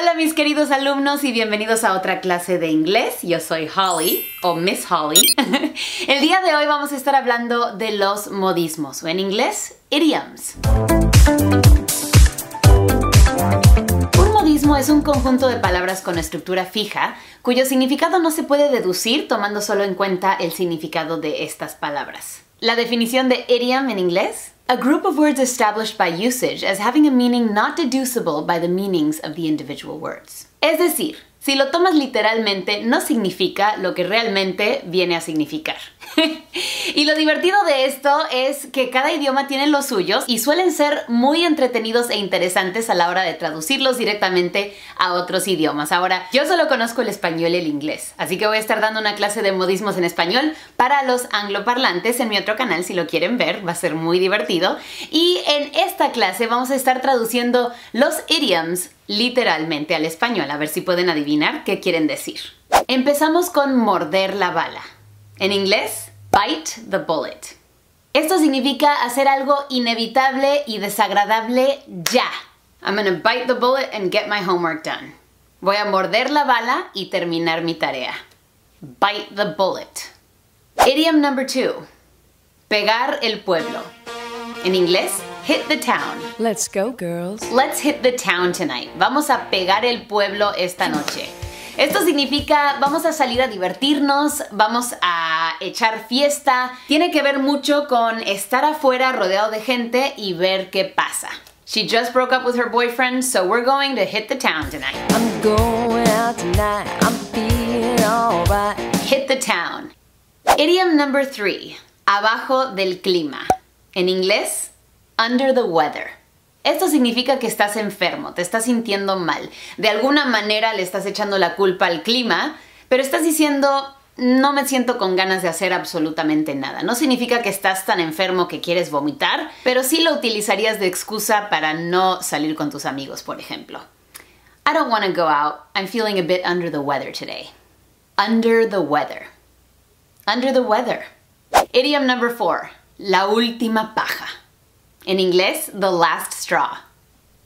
Hola mis queridos alumnos y bienvenidos a otra clase de inglés. Yo soy Holly o Miss Holly. El día de hoy vamos a estar hablando de los modismos o en inglés, idioms. Un modismo es un conjunto de palabras con estructura fija cuyo significado no se puede deducir tomando solo en cuenta el significado de estas palabras. La definición de idiom en inglés A group of words established by usage as having a meaning not deducible by the meanings of the individual words. Es decir, si lo tomas literalmente, no significa lo que realmente viene a significar. y lo divertido de esto es que cada idioma tiene los suyos y suelen ser muy entretenidos e interesantes a la hora de traducirlos directamente a otros idiomas. Ahora, yo solo conozco el español y el inglés, así que voy a estar dando una clase de modismos en español para los angloparlantes en mi otro canal si lo quieren ver, va a ser muy divertido. Y en esta clase vamos a estar traduciendo los idioms literalmente al español, a ver si pueden adivinar qué quieren decir. Empezamos con morder la bala. En inglés, bite the bullet. Esto significa hacer algo inevitable y desagradable ya. I'm gonna bite the bullet and get my homework done. Voy a morder la bala y terminar mi tarea. Bite the bullet. Idiom number two. Pegar el pueblo. En inglés, hit the town. Let's go, girls. Let's hit the town tonight. Vamos a pegar el pueblo esta noche. Esto significa vamos a salir a divertirnos, vamos a echar fiesta. Tiene que ver mucho con estar afuera rodeado de gente y ver qué pasa. She just broke up with her boyfriend, so we're going to hit the town tonight. I'm going out tonight. I'm feeling alright. Hit the town. Idiom number three. Abajo del clima. En inglés, under the weather. Esto significa que estás enfermo, te estás sintiendo mal. De alguna manera le estás echando la culpa al clima, pero estás diciendo, no me siento con ganas de hacer absolutamente nada. No significa que estás tan enfermo que quieres vomitar, pero sí lo utilizarías de excusa para no salir con tus amigos, por ejemplo. I don't want to go out. I'm feeling a bit under the weather today. Under the weather. Under the weather. Idiom number four. La última paja. En inglés, the last straw.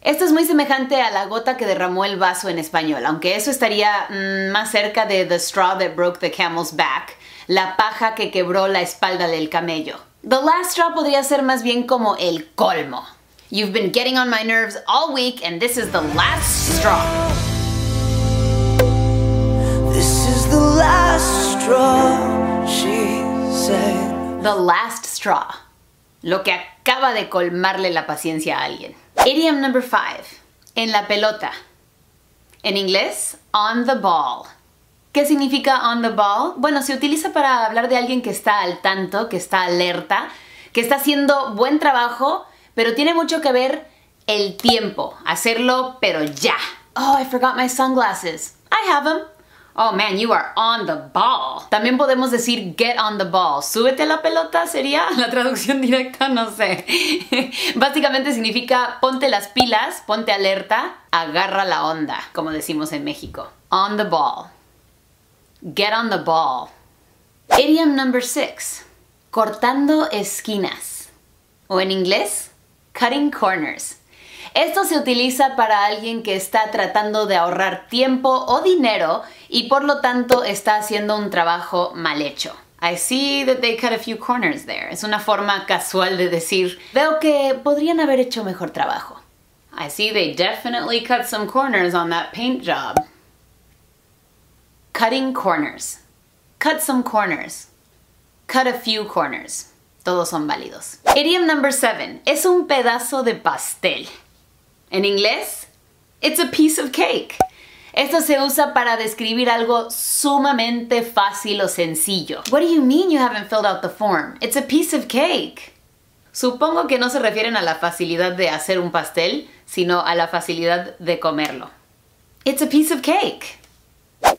Esto es muy semejante a la gota que derramó el vaso en español, aunque eso estaría mm, más cerca de the straw that broke the camel's back, la paja que quebró la espalda del camello. The last straw podría ser más bien como el colmo. You've been getting on my nerves all week and this is the last straw. This is the last straw, she said. The last straw. Lo que acaba de colmarle la paciencia a alguien. Idiom number five. En la pelota. En inglés, on the ball. ¿Qué significa on the ball? Bueno, se utiliza para hablar de alguien que está al tanto, que está alerta, que está haciendo buen trabajo, pero tiene mucho que ver el tiempo. Hacerlo, pero ya. Oh, I forgot my sunglasses. I have them. Oh man, you are on the ball. También podemos decir get on the ball. Súbete la pelota sería la traducción directa, no sé. Básicamente significa ponte las pilas, ponte alerta, agarra la onda, como decimos en México. On the ball. Get on the ball. Idiom number six. Cortando esquinas. O en inglés, cutting corners. Esto se utiliza para alguien que está tratando de ahorrar tiempo o dinero y por lo tanto está haciendo un trabajo mal hecho. I see that they cut a few corners there. Es una forma casual de decir, veo que podrían haber hecho mejor trabajo. I see they definitely cut some corners on that paint job. Cutting corners. Cut some corners. Cut a few corners. Todos son válidos. Idiom number seven. Es un pedazo de pastel. En inglés, it's a piece of cake. Esto se usa para describir algo sumamente fácil o sencillo. What do you mean you haven't filled out the form? It's a piece of cake. Supongo que no se refieren a la facilidad de hacer un pastel, sino a la facilidad de comerlo. It's a piece of cake.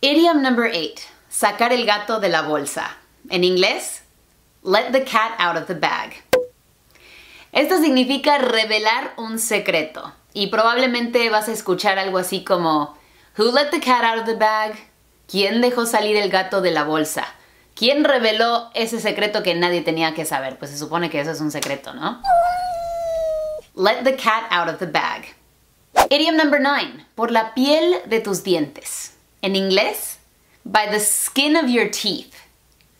Idiom number eight. Sacar el gato de la bolsa. En inglés, let the cat out of the bag. Esto significa revelar un secreto. Y probablemente vas a escuchar algo así como Who let the cat out of the bag? ¿Quién dejó salir el gato de la bolsa? ¿Quién reveló ese secreto que nadie tenía que saber? Pues se supone que eso es un secreto, ¿no? Let the cat out of the bag. Idiom number nine. Por la piel de tus dientes. En inglés, by the skin of your teeth.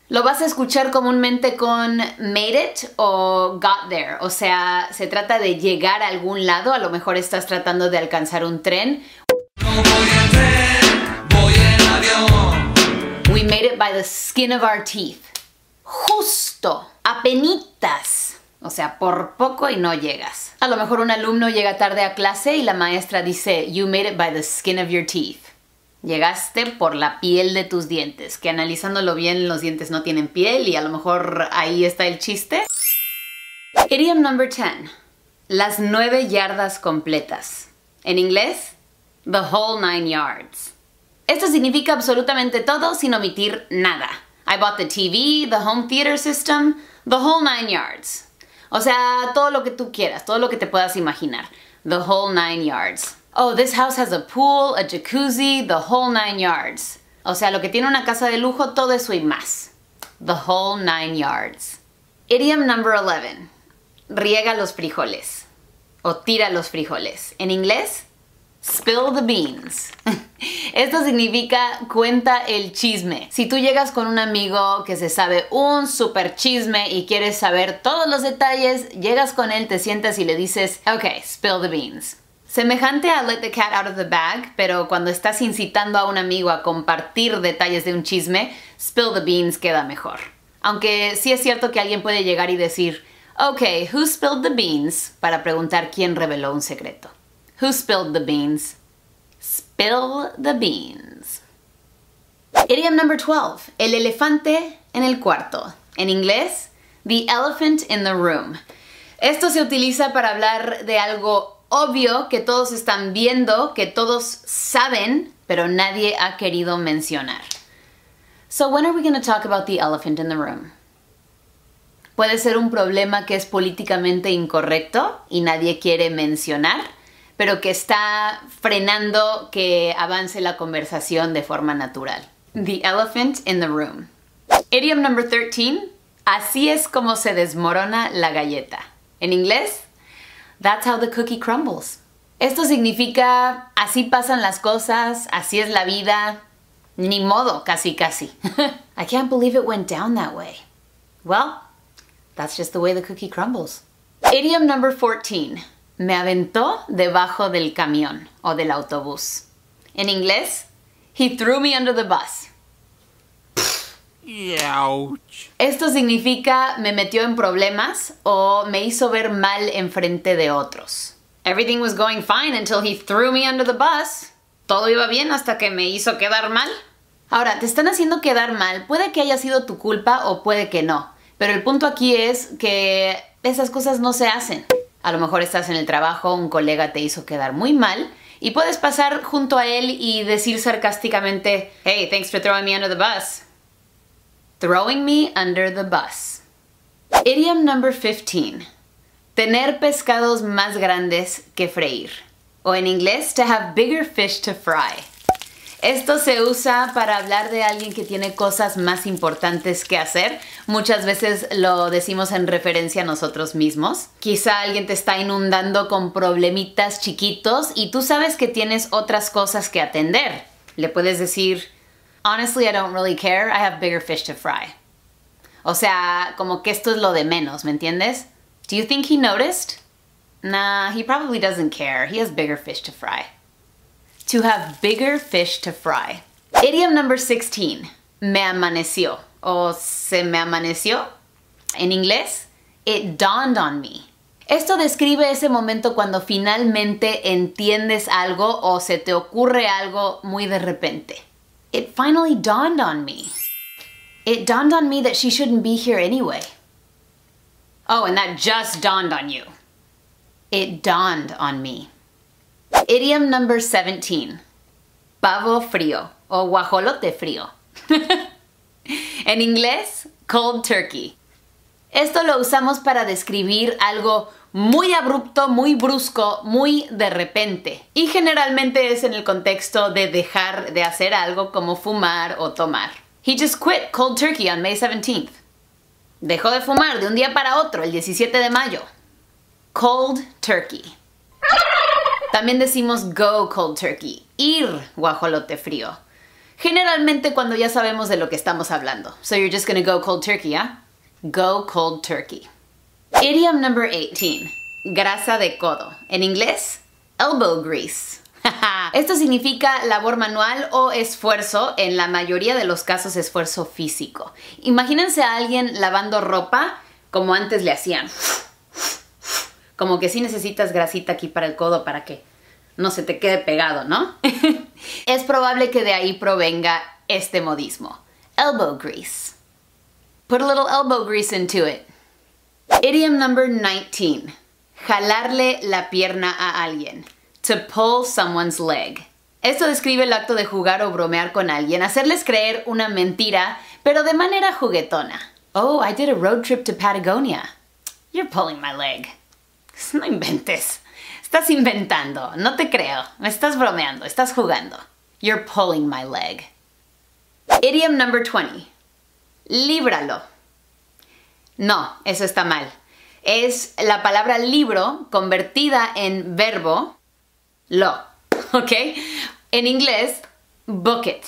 Lo vas a escuchar comúnmente con made it o got there. O sea, se trata de llegar a algún lado. A lo mejor estás tratando de alcanzar un tren. We made it by the skin of our teeth. Justo, apenitas. O sea, por poco y no llegas. A lo mejor un alumno llega tarde a clase y la maestra dice, You made it by the skin of your teeth. Llegaste por la piel de tus dientes, que analizándolo bien los dientes no tienen piel y a lo mejor ahí está el chiste. Idiom number 10. Las nueve yardas completas. En inglés, the whole nine yards. Esto significa absolutamente todo sin omitir nada. I bought the TV, the home theater system, the whole nine yards. O sea, todo lo que tú quieras, todo lo que te puedas imaginar. The whole nine yards oh, this house has a pool, a jacuzzi, the whole nine yards. O sea, lo que tiene una casa de lujo, todo eso y más. The whole nine yards. Idiom number 11. Riega los frijoles. O tira los frijoles. En inglés, spill the beans. Esto significa cuenta el chisme. Si tú llegas con un amigo que se sabe un super chisme y quieres saber todos los detalles, llegas con él, te sientas y le dices, ok, spill the beans. Semejante a Let the Cat Out of the Bag, pero cuando estás incitando a un amigo a compartir detalles de un chisme, Spill the Beans queda mejor. Aunque sí es cierto que alguien puede llegar y decir, ok, who spilled the beans? para preguntar quién reveló un secreto. Who spilled the beans? Spill the beans. Idiom number 12. El elefante en el cuarto. En inglés, the elephant in the room. Esto se utiliza para hablar de algo obvio que todos están viendo, que todos saben, pero nadie ha querido mencionar. So when are we going to talk about the elephant in the room? Puede ser un problema que es políticamente incorrecto y nadie quiere mencionar, pero que está frenando que avance la conversación de forma natural. The elephant in the room. Idiom number 13. Así es como se desmorona la galleta. En inglés, That's how the cookie crumbles. Esto significa así pasan las cosas, así es la vida, ni modo, casi casi. I can't believe it went down that way. Well, that's just the way the cookie crumbles. Idiom number 14. Me aventó debajo del camión o del autobús. En inglés, he threw me under the bus. Esto significa me metió en problemas o me hizo ver mal en frente de otros. Everything was going fine until he threw me under the bus. Todo iba bien hasta que me hizo quedar mal. Ahora, te están haciendo quedar mal. Puede que haya sido tu culpa o puede que no. Pero el punto aquí es que esas cosas no se hacen. A lo mejor estás en el trabajo, un colega te hizo quedar muy mal y puedes pasar junto a él y decir sarcásticamente, hey, thanks for throwing me under the bus. Throwing me under the bus. Idiom number 15. Tener pescados más grandes que freír. O en inglés, to have bigger fish to fry. Esto se usa para hablar de alguien que tiene cosas más importantes que hacer. Muchas veces lo decimos en referencia a nosotros mismos. Quizá alguien te está inundando con problemitas chiquitos y tú sabes que tienes otras cosas que atender. Le puedes decir, honestly, I don't really care. I have bigger fish to fry. O sea, como que esto es lo de menos, ¿me entiendes? Do you think he noticed? Nah, he probably doesn't care. He has bigger fish to fry. To have bigger fish to fry. Idiom number 16. Me amaneció. O se me amaneció. En inglés, it dawned on me. Esto describe ese momento cuando finalmente entiendes algo o se te ocurre algo muy de repente it finally dawned on me. It dawned on me that she shouldn't be here anyway. Oh, and that just dawned on you. It dawned on me. Idiom number 17. Pavo frío o guajolote frío. en inglés, cold turkey. Esto lo usamos para describir algo muy abrupto, muy brusco, muy de repente. Y generalmente es en el contexto de dejar de hacer algo como fumar o tomar. He just quit cold turkey on May 17th. Dejó de fumar de un día para otro, el 17 de mayo. Cold turkey. También decimos go cold turkey, ir guajolote frío. Generalmente cuando ya sabemos de lo que estamos hablando. So you're just gonna go cold turkey, ¿ah? Go cold turkey. Idiom number 18. Grasa de codo. En inglés, elbow grease. Esto significa labor manual o esfuerzo, en la mayoría de los casos esfuerzo físico. Imagínense a alguien lavando ropa como antes le hacían. Como que si necesitas grasita aquí para el codo para que no se te quede pegado, ¿no? es probable que de ahí provenga este modismo. Elbow grease. Put a little elbow grease into it. Idiom number 19. Jalarle la pierna a alguien. To pull someone's leg. Esto describe el acto de jugar o bromear con alguien, hacerles creer una mentira, pero de manera juguetona. Oh, I did a road trip to Patagonia. You're pulling my leg. No inventes. Estás inventando. No te creo. Me estás bromeando. Estás jugando. You're pulling my leg. Idiom number 20. Líbralo. No, eso está mal. Es la palabra libro convertida en verbo lo, ¿ok? En inglés, book it.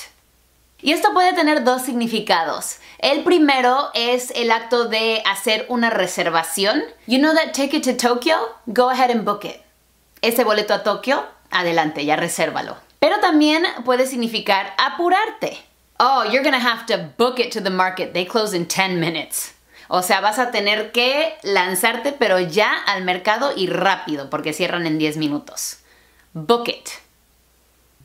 Y esto puede tener dos significados. El primero es el acto de hacer una reservación. You know that ticket to Tokyo? Go ahead and book it. Ese boleto a Tokio, adelante, ya resérvalo. Pero también puede significar apurarte. Oh, you're gonna have to book it to the market. They close in 10 minutes. O sea, vas a tener que lanzarte, pero ya al mercado y rápido, porque cierran en 10 minutos. Book it.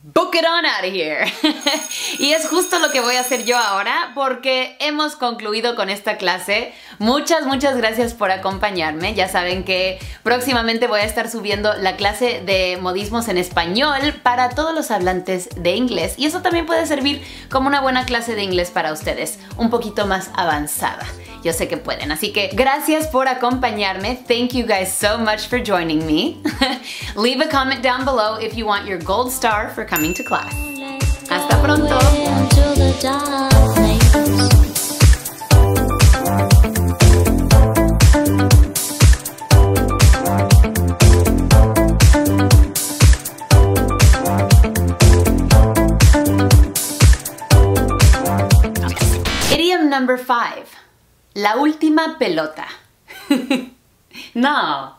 Book it on out of here. y es justo lo que voy a hacer yo ahora porque hemos concluido con esta clase. Muchas, muchas gracias por acompañarme. Ya saben que próximamente voy a estar subiendo la clase de modismos en español para todos los hablantes de inglés. Y eso también puede servir como una buena clase de inglés para ustedes, un poquito más avanzada. Yo sé que pueden. Así que gracias por acompañarme. Thank you guys so much for joining me. Leave a comment down below if you want your gold star for coming to class. Hasta pronto. La última pelota. no,